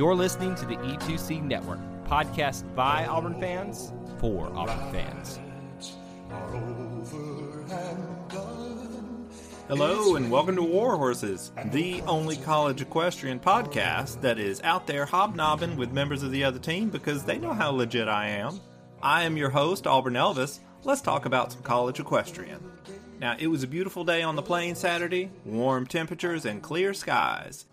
You're listening to the E2C Network, podcast by Auburn fans for Auburn fans. Hello, and welcome to War Horses, the only college equestrian podcast that is out there hobnobbing with members of the other team because they know how legit I am. I am your host, Auburn Elvis. Let's talk about some college equestrian. Now, it was a beautiful day on the plain Saturday, warm temperatures and clear skies.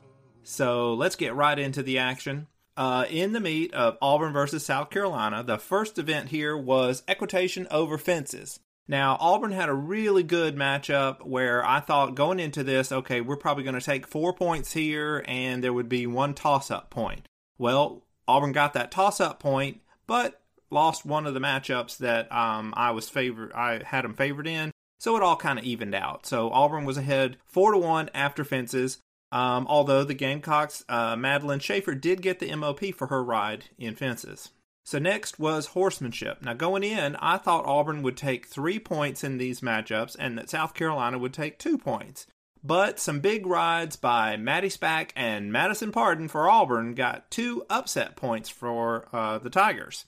So let's get right into the action. Uh, in the meet of Auburn versus South Carolina, the first event here was equitation over fences. Now, Auburn had a really good matchup where I thought going into this, okay, we're probably going to take four points here and there would be one toss up point. Well, Auburn got that toss up point, but lost one of the matchups that um, I was favored. I had them favored in, so it all kind of evened out. So Auburn was ahead four to one after fences. Um, although the Gamecocks, uh, Madeline Schaefer did get the MOP for her ride in fences. So next was horsemanship. Now going in, I thought Auburn would take three points in these matchups and that South Carolina would take two points. But some big rides by Maddie Spack and Madison Pardon for Auburn got two upset points for uh, the Tigers.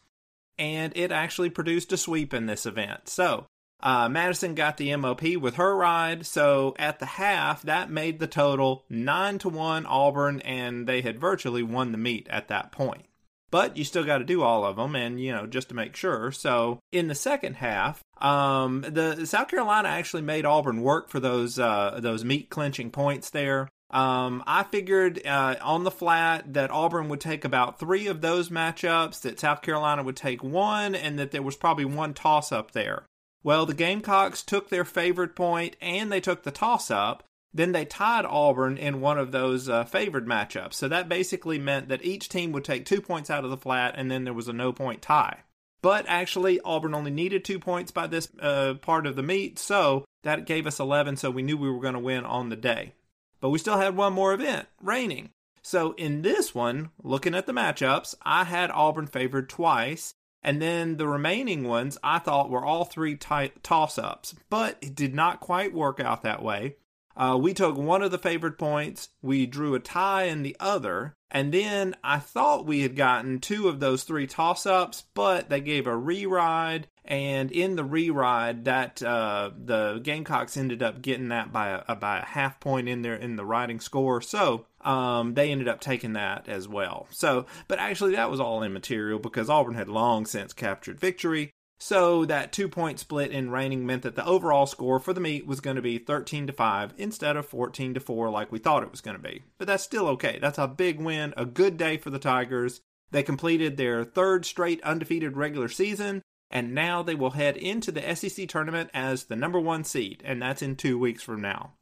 And it actually produced a sweep in this event. So uh, Madison got the MOP with her ride, so at the half, that made the total 9 to 1 Auburn, and they had virtually won the meet at that point. But you still got to do all of them, and you know, just to make sure. So in the second half, um, the South Carolina actually made Auburn work for those uh, those meet clinching points there. Um, I figured uh, on the flat that Auburn would take about three of those matchups, that South Carolina would take one, and that there was probably one toss up there. Well, the Gamecocks took their favored point and they took the toss up. Then they tied Auburn in one of those uh, favored matchups. So that basically meant that each team would take two points out of the flat and then there was a no point tie. But actually, Auburn only needed two points by this uh, part of the meet, so that gave us 11, so we knew we were going to win on the day. But we still had one more event, reining. So in this one, looking at the matchups, I had Auburn favored twice, and then the remaining ones I thought were all three t- toss ups, but it did not quite work out that way. Uh, we took one of the favored points, we drew a tie in the other, and then I thought we had gotten two of those three toss ups, but they gave a re ride, and in the re ride, that uh, the Gamecocks ended up getting that by a, by a half point in there in the riding score. So um, they ended up taking that as well. So, but actually, that was all immaterial because Auburn had long since captured victory. So that two point split in reining meant that the overall score for the meet was going to be 13 to 5 instead of 14 to 4 like we thought it was going to be. But that's still okay. That's a big win, a good day for the Tigers. They completed their third straight undefeated regular season, and now they will head into the SEC tournament as the number one seed, and that's in two weeks from now.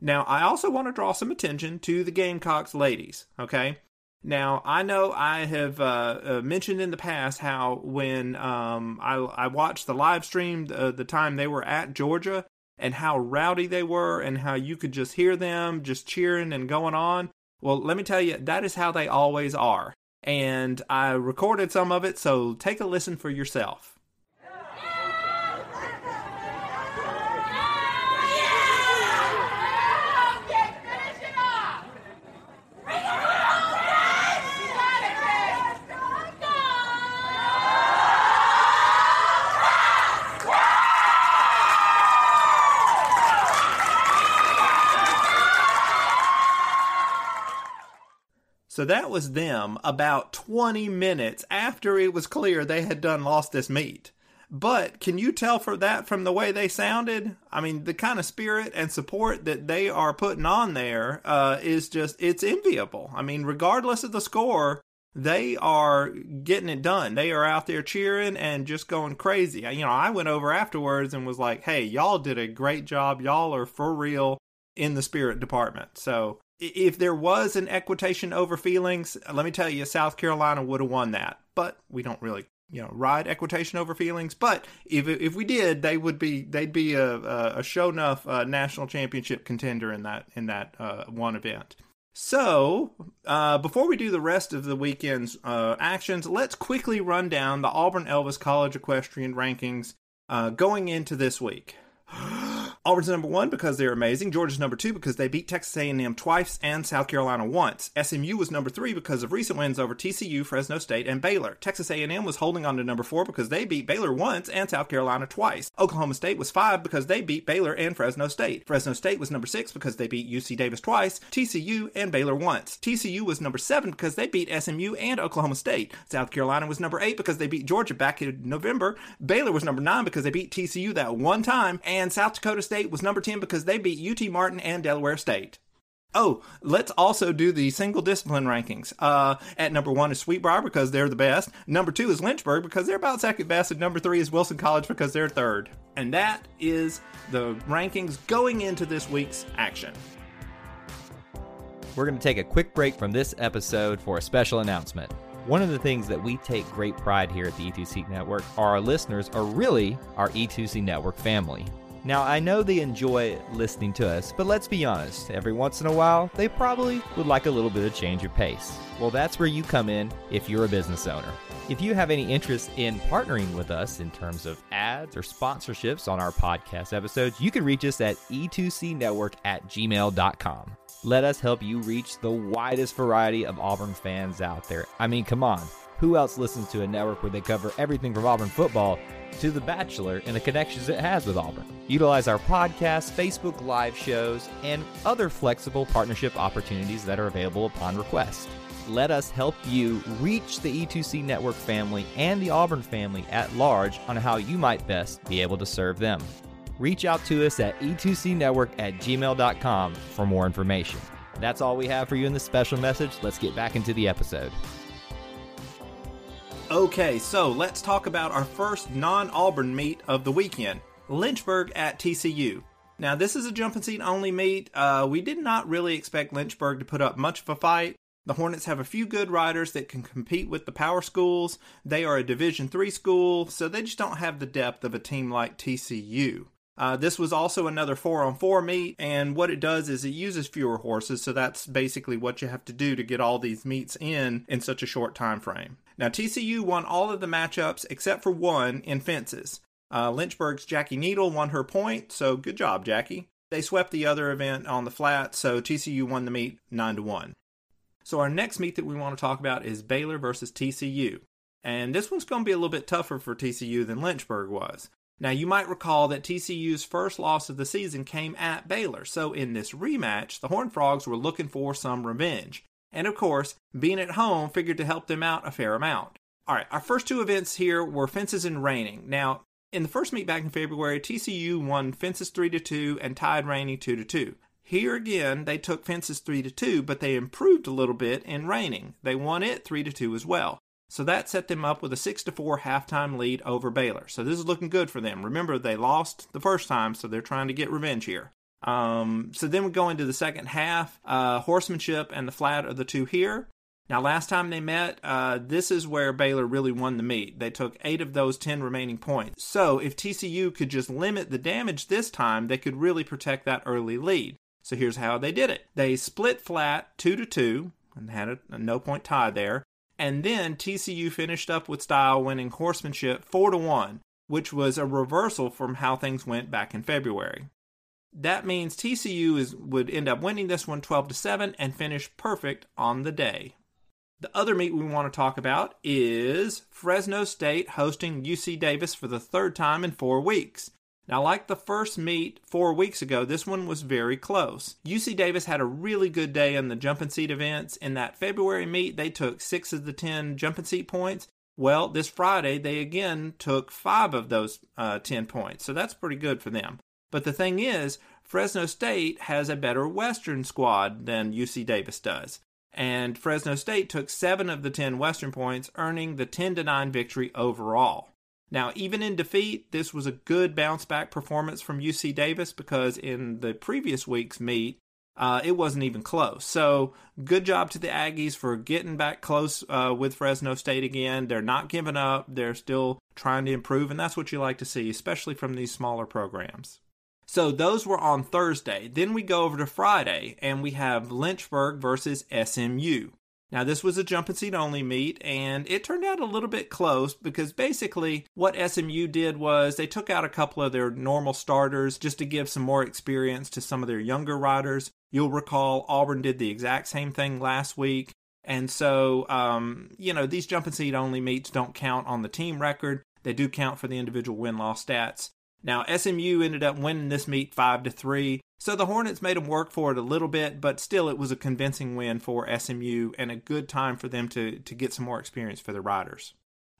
Now, I also want to draw some attention to the Gamecocks ladies, okay? Now, I know I have uh, uh, mentioned in the past how when um, I, I, watched the live stream uh, the time they were at Georgia and how rowdy they were and how you could just hear them just cheering and going on. Well, let me tell you, that is how they always are. And I recorded some of it, so take a listen for yourself. So that was them about 20 minutes after it was clear they had done lost this meet. But can you tell for that from the way they sounded? I mean, the kind of spirit and support that they are putting on there uh, is just, it's enviable. I mean, regardless of the score, they are getting it done. They are out there cheering and just going crazy. You know, I went over afterwards and was like, hey, y'all did a great job. Y'all are for real. in the spirit department. So if there was an equitation over feelings, let me tell you, South Carolina would have won that. But we don't really, you know, ride equitation over feelings. But if if we did, they would be they'd be a a, show enough uh, national championship contender in that in that uh, one event. So, uh, before we do the rest of the weekend's uh, actions, let's quickly run down the Auburn Elvis College Equestrian rankings uh, going into this week. Auburn's number one because they're amazing. Georgia's number two because they beat Texas A&M twice and South Carolina once. SMU was number three because of recent wins over TCU, Fresno State, and Baylor. Texas A&M was holding on to number four because they beat Baylor once and South Carolina twice. Oklahoma State was five because they beat Baylor and Fresno State. Fresno State was number six because they beat UC Davis twice, TCU, and Baylor once. TCU was number seven because they beat SMU and Oklahoma State. South Carolina was number eight because they beat Georgia back in November. Baylor was number nine because they beat TCU that one time, and South Dakota State State was number 10 because they beat UT Martin and Delaware State. Oh, let's also do the single discipline rankings. Uh, at number one is Sweet Briar because they're the best. Number two is Lynchburg because they're about second best. And number three is Wilson College because they're third. And that is the rankings going into this week's action. We're going to take a quick break from this episode for a special announcement. One of the things that we take great pride here at the E2C Network are our listeners are really our E2C Network family. Now, I know they enjoy listening to us, but let's be honest, every once in a while, they probably would like a little bit of change of pace. Well, that's where you come in if you're a business owner. If you have any interest in partnering with us in terms of ads or sponsorships on our podcast episodes, you can reach us at e2cnetwork at gmail.com. Let us help you reach the widest variety of Auburn fans out there. I mean, come on. Who else listens to a network where they cover everything from Auburn football to The Bachelor and the connections it has with Auburn. Utilize our podcast, Facebook Live shows, and other flexible partnership opportunities that are available upon request. Let us help you reach the E2C Network family and the Auburn family at large on how you might best be able to serve them. Reach out to us at e2cnetwork at gmail.com for more information. That's all we have for you in this special message. Let's get back into the episode. Okay, so let's talk about our first non Auburn meet of the weekend Lynchburg at TCU. Now, this is a jumping seat only meet. Uh, we did not really expect Lynchburg to put up much of a fight. The Hornets have a few good riders that can compete with the power schools. They are a Division three school, so they just don't have the depth of a team like TCU. Uh, this was also another four on four meet, and what it does is it uses fewer horses, so that's basically what you have to do to get all these meets in in such a short time frame. Now, TCU won all of the matchups except for one in fences. Uh, Lynchburg's Jackie Needle won her point, so good job, Jackie. They swept the other event on the flat, so TCU won the meet 9 to 1. So, our next meet that we want to talk about is Baylor versus TCU. And this one's going to be a little bit tougher for TCU than Lynchburg was. Now, you might recall that TCU's first loss of the season came at Baylor, so in this rematch, the Horned Frogs were looking for some revenge and of course, being at home figured to help them out a fair amount. All right, our first two events here were fences and reining. Now, in the first meet back in February, TCU won fences 3 to 2 and tied reining 2 to 2. Here again, they took fences 3 to 2, but they improved a little bit in reining. They won it 3 to 2 as well. So that set them up with a 6 to 4 halftime lead over Baylor. So this is looking good for them. Remember, they lost the first time, so they're trying to get revenge here. Um, so then we go into the second half. Uh, horsemanship and the flat are the two here. Now, last time they met, uh, this is where Baylor really won the meet. They took eight of those 10 remaining points. So, if TCU could just limit the damage this time, they could really protect that early lead. So, here's how they did it they split flat 2 to 2 and had a, a no point tie there. And then TCU finished up with style, winning horsemanship 4 to 1, which was a reversal from how things went back in February. That means TCU is, would end up winning this one 12 to 7 and finish perfect on the day. The other meet we want to talk about is Fresno State hosting UC Davis for the third time in four weeks. Now, like the first meet four weeks ago, this one was very close. UC Davis had a really good day in the jumping seat events. In that February meet, they took six of the 10 jumping seat points. Well, this Friday, they again took five of those uh, 10 points. So that's pretty good for them. But the thing is, Fresno State has a better Western squad than UC Davis does. And Fresno State took seven of the 10 Western points, earning the 10 9 victory overall. Now, even in defeat, this was a good bounce back performance from UC Davis because in the previous week's meet, uh, it wasn't even close. So, good job to the Aggies for getting back close uh, with Fresno State again. They're not giving up, they're still trying to improve, and that's what you like to see, especially from these smaller programs. So, those were on Thursday. Then we go over to Friday, and we have Lynchburg versus SMU. Now, this was a jump and seat only meet, and it turned out a little bit close because basically what SMU did was they took out a couple of their normal starters just to give some more experience to some of their younger riders. You'll recall Auburn did the exact same thing last week. And so, um, you know, these jump and seat only meets don't count on the team record. They do count for the individual win loss stats. Now, SMU ended up winning this meet 5 to 3. So the Hornets made them work for it a little bit, but still it was a convincing win for SMU and a good time for them to, to get some more experience for the riders.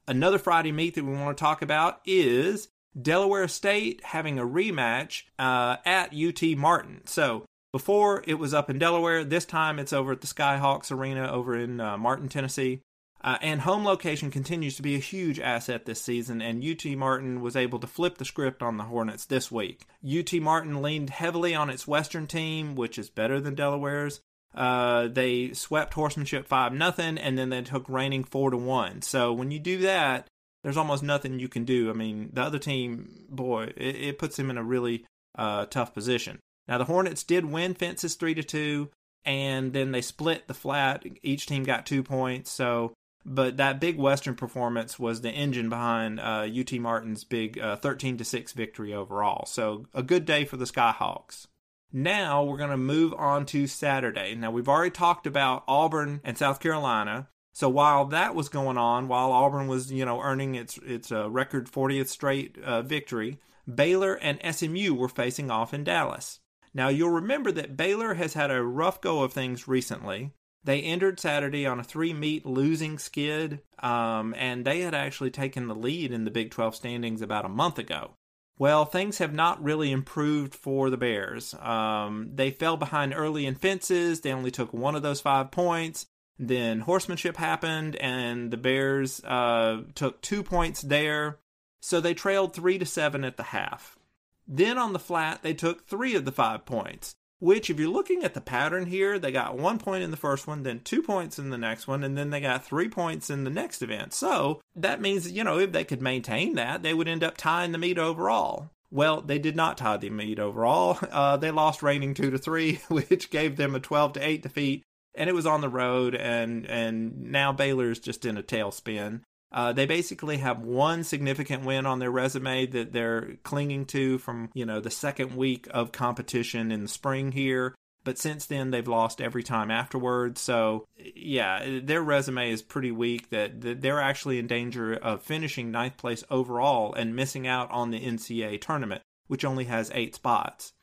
Another Friday meet that we want to talk about is Delaware State having a rematch uh, at UT Martin. So before it was up in Delaware, this time it's over at the Skyhawks Arena over in uh, Martin, Tennessee. Uh, and home location continues to be a huge asset this season, and UT Martin was able to flip the script on the Hornets this week. UT Martin leaned heavily on its Western team, which is better than Delaware's. Uh, they swept horsemanship 5 nothing, and then they took reining 4 to 1. So when you do that, there's almost nothing you can do. I mean, the other team, boy, it, it puts them in a really uh, tough position. Now, the Hornets did win fences 3 to 2, and then they split the flat. Each team got two points. So but that big Western performance was the engine behind uh, UT Martin's big uh, 13 to 6 victory overall. So a good day for the Skyhawks. Now we're going to move on to Saturday. Now we've already talked about Auburn and South Carolina. So while that was going on, while Auburn was you know earning its its uh, record 40th straight uh, victory, Baylor and SMU were facing off in Dallas. Now you'll remember that Baylor has had a rough go of things recently. They entered Saturday on a three meet losing skid, um, and they had actually taken the lead in the Big 12 standings about a month ago. Well, things have not really improved for the Bears. Um, they fell behind early in fences. They only took one of those five points. Then horsemanship happened, and the Bears uh, took two points there. So they trailed three to seven at the half. Then on the flat, they took three of the five points which if you're looking at the pattern here, they got one point in the first one, then two points in the next one, and then they got three points in the next event. So that means, you know, if they could maintain that, they would end up tying the meet overall. Well, they did not tie the meet overall. Uh, they lost reining two to three, which gave them a 12 to 8 defeat, and it was on the road, and, and now Baylor's just in a tailspin. Uh, they basically have one significant win on their resume that they're clinging to from you know the second week of competition in the spring here. But since then, they've lost every time afterwards. So, yeah, their resume is pretty weak. That, they're actually in danger of finishing ninth place overall and missing out on the NCAA tournament, which only has eight spots.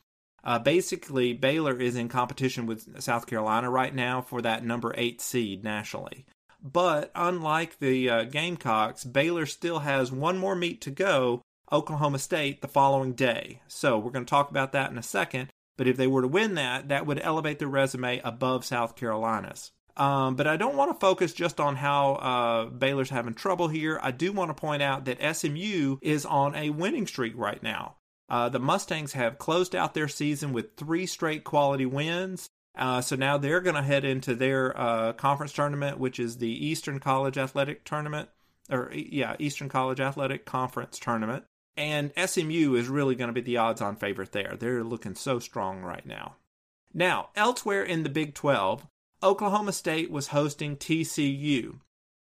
Uh, basically, Baylor is in competition with South Carolina right now for that number eight seed nationally. But unlike the uh, Gamecocks, Baylor still has one more meet to go, Oklahoma State, the following day. So we're going to talk about that in a second. But if they were to win that, that would elevate their resume above South Carolina's. Um, but I don't want to focus just on how uh, Baylor's having trouble here. I do want to point out that SMU is on a winning streak right now. Uh, the Mustangs have closed out their season with three straight quality wins. Uh, so now they're going to head into their uh, conference tournament, which is the Eastern College Athletic Tournament, or yeah, Eastern College Athletic Conference Tournament. And SMU is really going to be the odds on favorite there. They're looking so strong right now. Now, elsewhere in the Big 12, Oklahoma State was hosting TCU.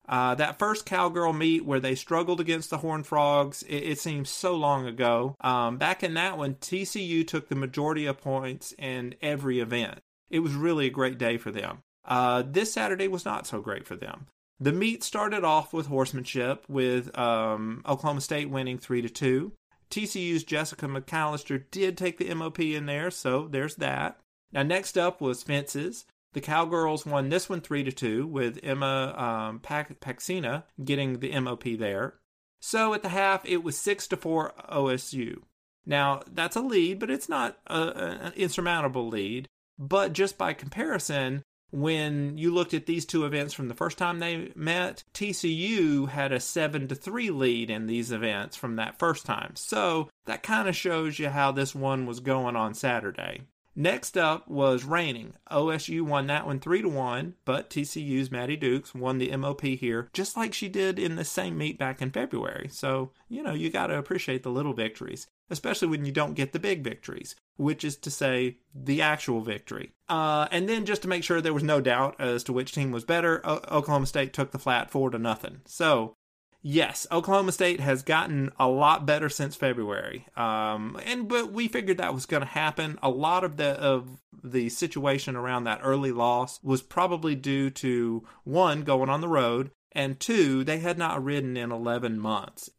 Uh, that first cowgirl meet where they struggled against the Horned Frogs, it, it seems so long ago. Um, back in that one, TCU took the majority of points in every event. It was really a great day for them. Uh, this Saturday was not so great for them. The meet started off with horsemanship, with um, Oklahoma State winning three to two. TCU's Jessica McAllister did take the MOP in there, so there's that. Now next up was fences. The Cowgirls won this one three to two, with Emma um, Paxina getting the MOP there. So at the half, it was six to four OSU. Now that's a lead, but it's not an insurmountable lead. But just by comparison, when you looked at these two events from the first time they met, TCU had a 7 to 3 lead in these events from that first time. So that kind of shows you how this one was going on Saturday. Next up was reining. OSU won that one 3 to 1, but TCU's Maddie Dukes won the MOP here just like she did in the same meet back in February. So, you know, you got to appreciate the little victories, especially when you don't get the big victories, which is to say the actual victory. Uh, and then just to make sure there was no doubt as to which team was better, o- Oklahoma State took the flat 4 to nothing. So, yes, Oklahoma State has gotten a lot better since February. Um, and but we figured that was going to happen. A lot of the of the situation around that early loss was probably due to one going on the road and two they had not ridden in 11 months.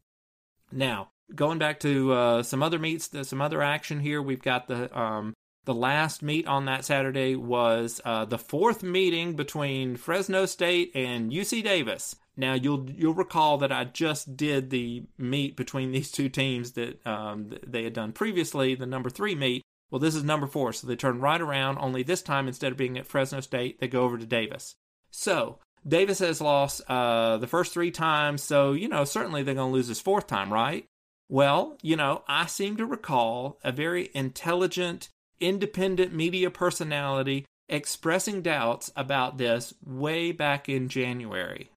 Now, going back to uh, some other meets, some other action here, we've got the um, the last meet on that Saturday was uh, the fourth meeting between Fresno State and UC Davis. Now you'll you'll recall that I just did the meet between these two teams that um, they had done previously, the number three meet. Well, this is number four, so they turn right around. Only this time, instead of being at Fresno State, they go over to Davis. So Davis has lost uh, the first three times, so you know certainly they're going to lose this fourth time, right? Well, you know, I seem to recall a very intelligent, independent media personality expressing doubts about this way back in January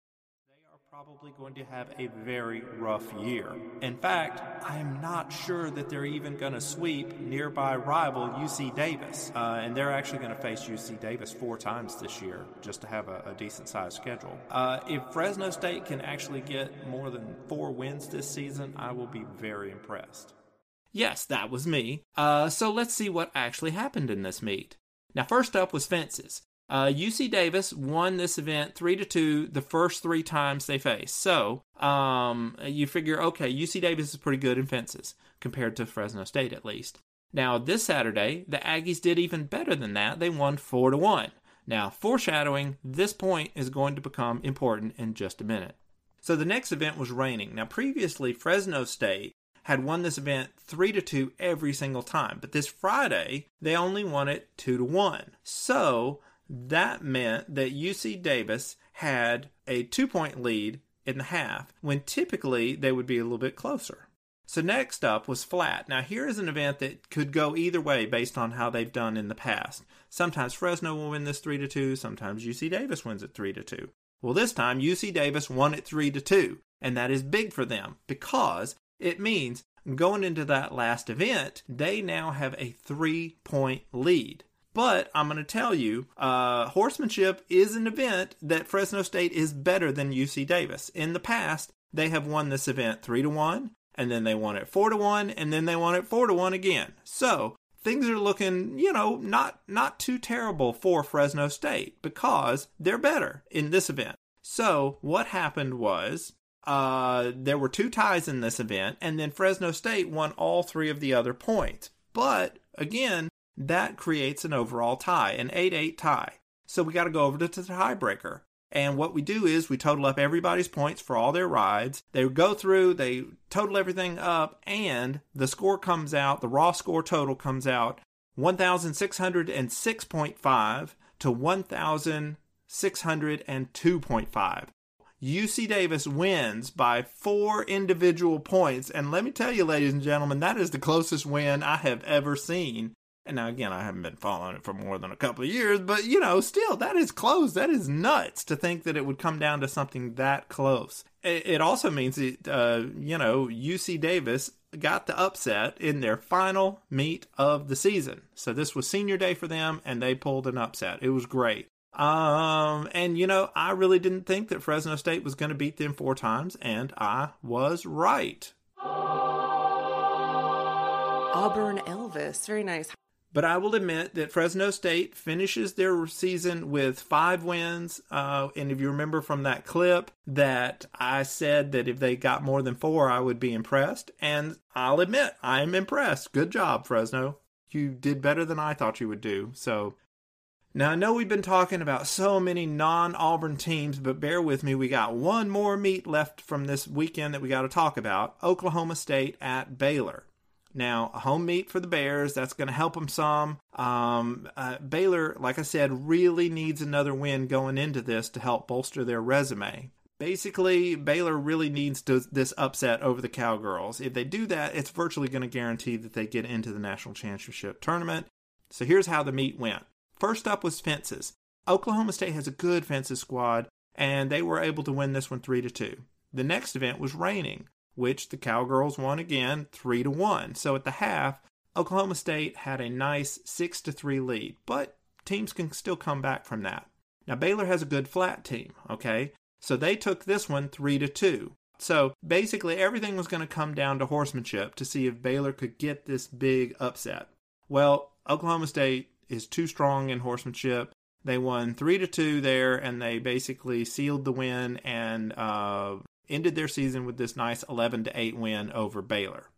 probably going to have a very rough year. In fact, I am not sure that they're even going to sweep nearby rival UC Davis. Uh, and they're actually going to face UC Davis four times this year just to have a, a decent sized schedule. Uh, if Fresno State can actually get more than four wins this season, I will be very impressed. Yes, that was me. Uh, so let's see what actually happened in this meet. Now, first up was fences. Uh, UC Davis won this event three to two the first three times they faced. So um, you figure, okay, UC Davis is pretty good in fences compared to Fresno State at least. Now this Saturday, the Aggies did even better than that. They won four to one. Now, foreshadowing, this point is going to become important in just a minute. So the next event was reining. Now previously, Fresno State had won this event 3 to 2 every single time, but this Friday they only won it 2 to 1. So, that meant that UC Davis had a two point lead in the half when typically they would be a little bit closer. So next up was flat. Now here is an event that could go either way based on how they've done in the past. Sometimes Fresno will win this 3 to 2, sometimes UC Davis wins it 3 to 2. Well, this time UC Davis won it 3 to 2, and that is big for them because it means going into that last event, they now have a 3-point lead. But I'm going to tell you, uh, horsemanship is an event that Fresno State is better than UC Davis. In the past, they have won this event three to one, and then they won it four to one, and then they won it four to one again. So things are looking, you know, not not too terrible for Fresno State because they're better in this event. So what happened was uh, there were two ties in this event, and then Fresno State won all three of the other points. But again, that creates an overall tie, an 8 8 tie. So we got to go over to the tiebreaker. And what we do is we total up everybody's points for all their rides. They go through, they total everything up, and the score comes out, the raw score total comes out 1,606.5 to 1,602.5. UC Davis wins by four individual points. And let me tell you, ladies and gentlemen, that is the closest win I have ever seen and now again, I haven't been following it for more than a couple of years, but you know, still, that is close. That is nuts to think that it would come down to something that close. It, also means that, uh, you know, UC Davis got the upset in their final meet of the season. So this was senior day for them, and they pulled an upset. It was great. Um, and you know, I really didn't think that Fresno State was going to beat them four times, and I was right. Auburn Elvis, very nice. But I will admit that Fresno State finishes their season with five wins. Uh, and if you remember from that clip, that I said that if they got more than four, I would be impressed. And I'll admit, I'm impressed. Good job, Fresno. You did better than I thought you would do. So now I know we've been talking about so many non Auburn teams, but bear with me. We got one more meet left from this weekend that we got to talk about Oklahoma State at Baylor. Now, a home meet for the Bears, that's going to help them some. Um, uh, Baylor, like I said, really needs another win going into this to help bolster their resume. Basically, Baylor really needs to, this upset over the Cowgirls. If they do that, it's virtually going to guarantee that they get into the national championship tournament. So here's how the meet went. First up was fences. Oklahoma State has a good fences squad, and they were able to win this one 3 to 2. The next event was reining which the Cowgirls won again 3 to 1. So at the half, Oklahoma State had a nice 6 to 3 lead, but teams can still come back from that. Now Baylor has a good flat team, okay? So they took this one 3 to 2. So basically everything was going to come down to horsemanship to see if Baylor could get this big upset. Well, Oklahoma State is too strong in horsemanship. They won 3 to 2 there and they basically sealed the win and uh, ended their season with this nice 11 to 8 win over Baylor.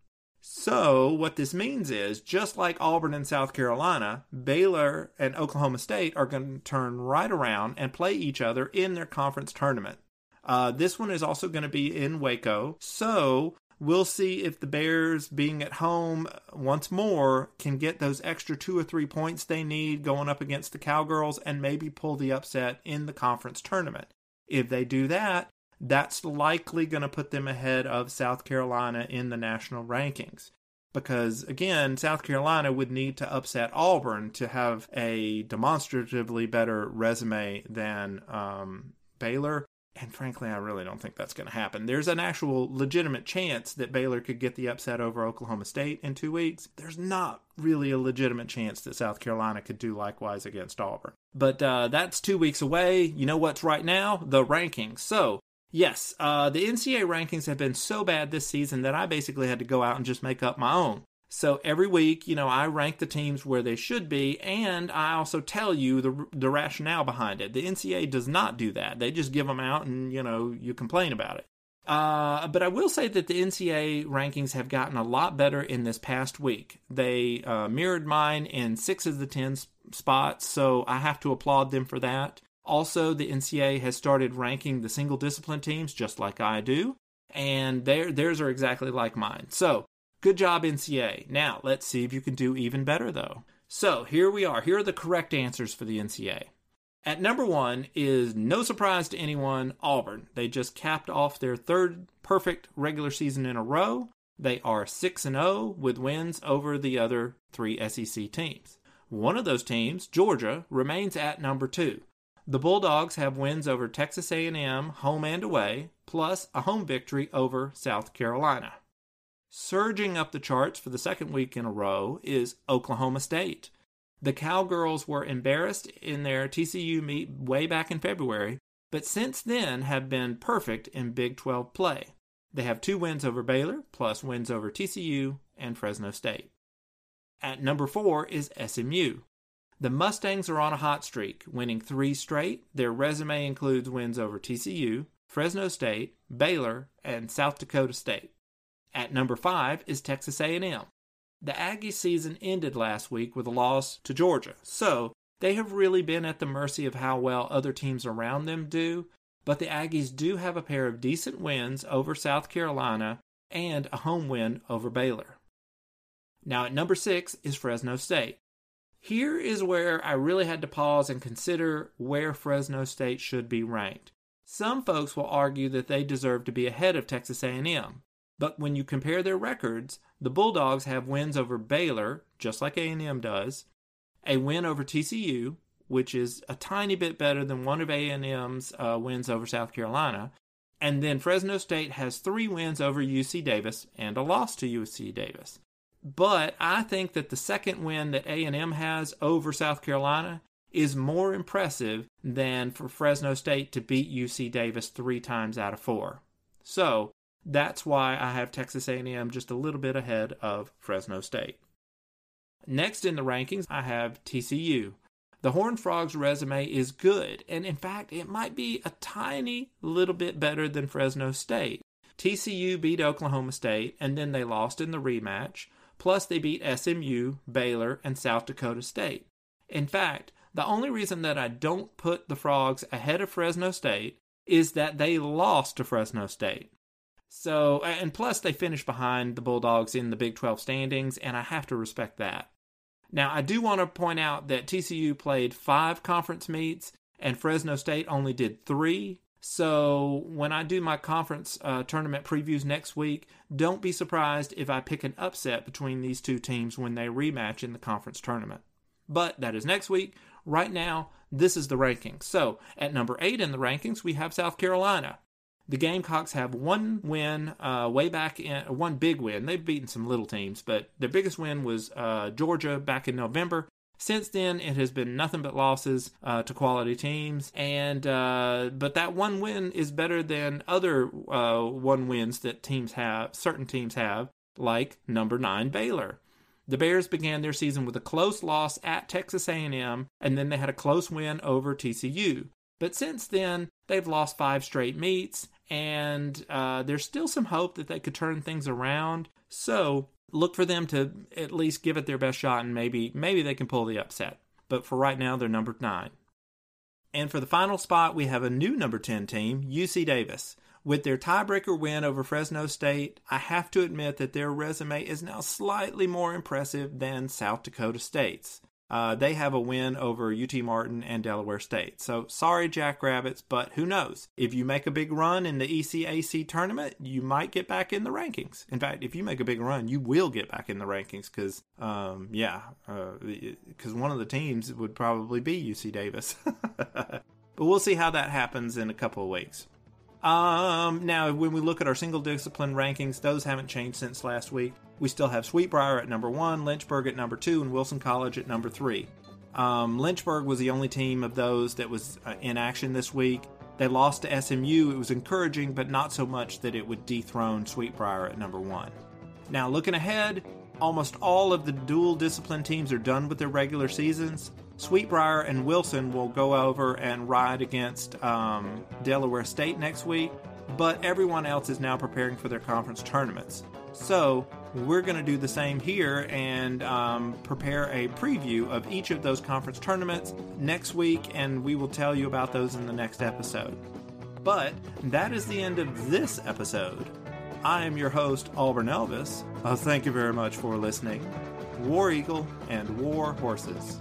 So, what this means is just like Auburn and South Carolina, Baylor and Oklahoma State are going to turn right around and play each other in their conference tournament. Uh, this one is also going to be in Waco. So, we'll see if the Bears, being at home once more, can get those extra two or three points they need going up against the Cowgirls and maybe pull the upset in the conference tournament. If they do that, that's likely going to put them ahead of South Carolina in the national rankings. Because again, South Carolina would need to upset Auburn to have a demonstratively better resume than um, Baylor. And frankly, I really don't think that's going to happen. There's an actual legitimate chance that Baylor could get the upset over Oklahoma State in two weeks. There's not really a legitimate chance that South Carolina could do likewise against Auburn. But uh, that's two weeks away. You know what's right now? The rankings. So Yes, uh, the NCAA rankings have been so bad this season that I basically had to go out and just make up my own. So every week, you know, I rank the teams where they should be, and I also tell you the the rationale behind it. The NCAA does not do that; they just give them out, and you know, you complain about it. Uh, but I will say that the NCAA rankings have gotten a lot better in this past week. They uh, mirrored mine in six of the ten spots, so I have to applaud them for that. Also, the NCAA has started ranking the single discipline teams just like I do, and their, theirs are exactly like mine. So, good job, NCAA. Now, let's see if you can do even better, though. So, here we are. Here are the correct answers for the NCAA. At number one is no surprise to anyone, Auburn. They just capped off their third perfect regular season in a row. They are 6 and 0 with wins over the other three SEC teams. One of those teams, Georgia, remains at number 2. The Bulldogs have wins over Texas A&M home and away, plus a home victory over South Carolina. Surging up the charts for the second week in a row is Oklahoma State. The Cowgirls were embarrassed in their TCU meet way back in February, but since then have been perfect in Big 12 play. They have two wins over Baylor, plus wins over TCU and Fresno State. At number four is SMU. The Mustangs are on a hot streak, winning three straight. Their resume includes wins over TCU, Fresno State, Baylor, and South Dakota State. At number five is Texas A&M. The Aggie season ended last week with a loss to Georgia, so they have really been at the mercy of how well other teams around them do. But the Aggies do have a pair of decent wins over South Carolina and a home win over Baylor. Now at number six is Fresno State. Here is where I really had to pause and consider where Fresno State should be ranked. Some folks will argue that they deserve to be ahead of Texas A&M, but when you compare their records, the Bulldogs have wins over Baylor, just like A&M does, a win over TCU, which is a tiny bit better than one of A&M's uh, wins over South Carolina, and then Fresno State has three wins over UC Davis and a loss to UC Davis. But I think that the second win that A&M has over South Carolina is more impressive than for Fresno State to beat UC Davis 3 times out of 4. So, that's why I have Texas A&M just a little bit ahead of Fresno State. Next in the rankings, I have TCU. The Horned Frogs resume is good, and in fact, it might be a tiny little bit better than Fresno State. TCU beat Oklahoma State, and then they lost in the rematch. Plus, they beat SMU, Baylor, and South Dakota State. In fact, the only reason that I don't put the Frogs ahead of Fresno State is that they lost to Fresno State. So, and plus they finished behind the Bulldogs in the Big 12 standings, and I have to respect that. Now, I do want to point out that TCU played five conference meets, and Fresno State only did three. So, when I do my conference uh, tournament previews next week, don't be surprised if I pick an upset between these two teams when they rematch in the conference tournament. But that is next week. Right now, this is the rankings. So, at number eight in the rankings, we have South Carolina. The Gamecocks have one win uh, way back in one big win. They've beaten some little teams, but their biggest win was uh, Georgia back in November. Since then, it has been nothing but losses uh, to quality teams, and uh, but that one win is better than other uh, one wins that teams have. Certain teams have, like number nine Baylor. The Bears began their season with a close loss at Texas A&M, and then they had a close win over TCU. But since then, they've lost five straight meets, and uh, there's still some hope that they could turn things around. So look for them to at least give it their best shot, and maybe maybe they can pull the upset. But for right now, they're number nine. And for the final spot, we have a new number 10 team, UC Davis. With their tiebreaker win over Fresno State, I have to admit that their resume is now slightly more impressive than South Dakota State's. Uh, they have a win over UT Martin and Delaware State. So sorry, Jackrabbits, but who knows? If you make a big run in the ECAC tournament, you might get back in the rankings. In fact, if you make a big run, you will get back in the rankings because, um, yeah, because uh, one of the teams would probably be UC Davis. but we'll see how that happens in a couple of weeks. Um, now, when we look at our single discipline rankings, those haven't changed since last week. We still have Sweet Briar at number one, Lynchburg at number two, and Wilson College at number three. Um, Lynchburg was the only team of those that was uh, in action this week. They lost to SMU. It was encouraging, but not so much that it would dethrone Sweet Briar at number one. Now, looking ahead, almost all of the dual discipline teams are done with their regular seasons. Sweet Briar and Wilson will go over and ride against um, Delaware State next week, but everyone else is now preparing for their conference tournaments. So we're going to do the same here and um, prepare a preview of each of those conference tournaments next week, and we will tell you about those in the next episode. But that is the end of this episode. I am your host, Auburn Elvis. Uh, thank you very much for listening. War Eagle and War Horses.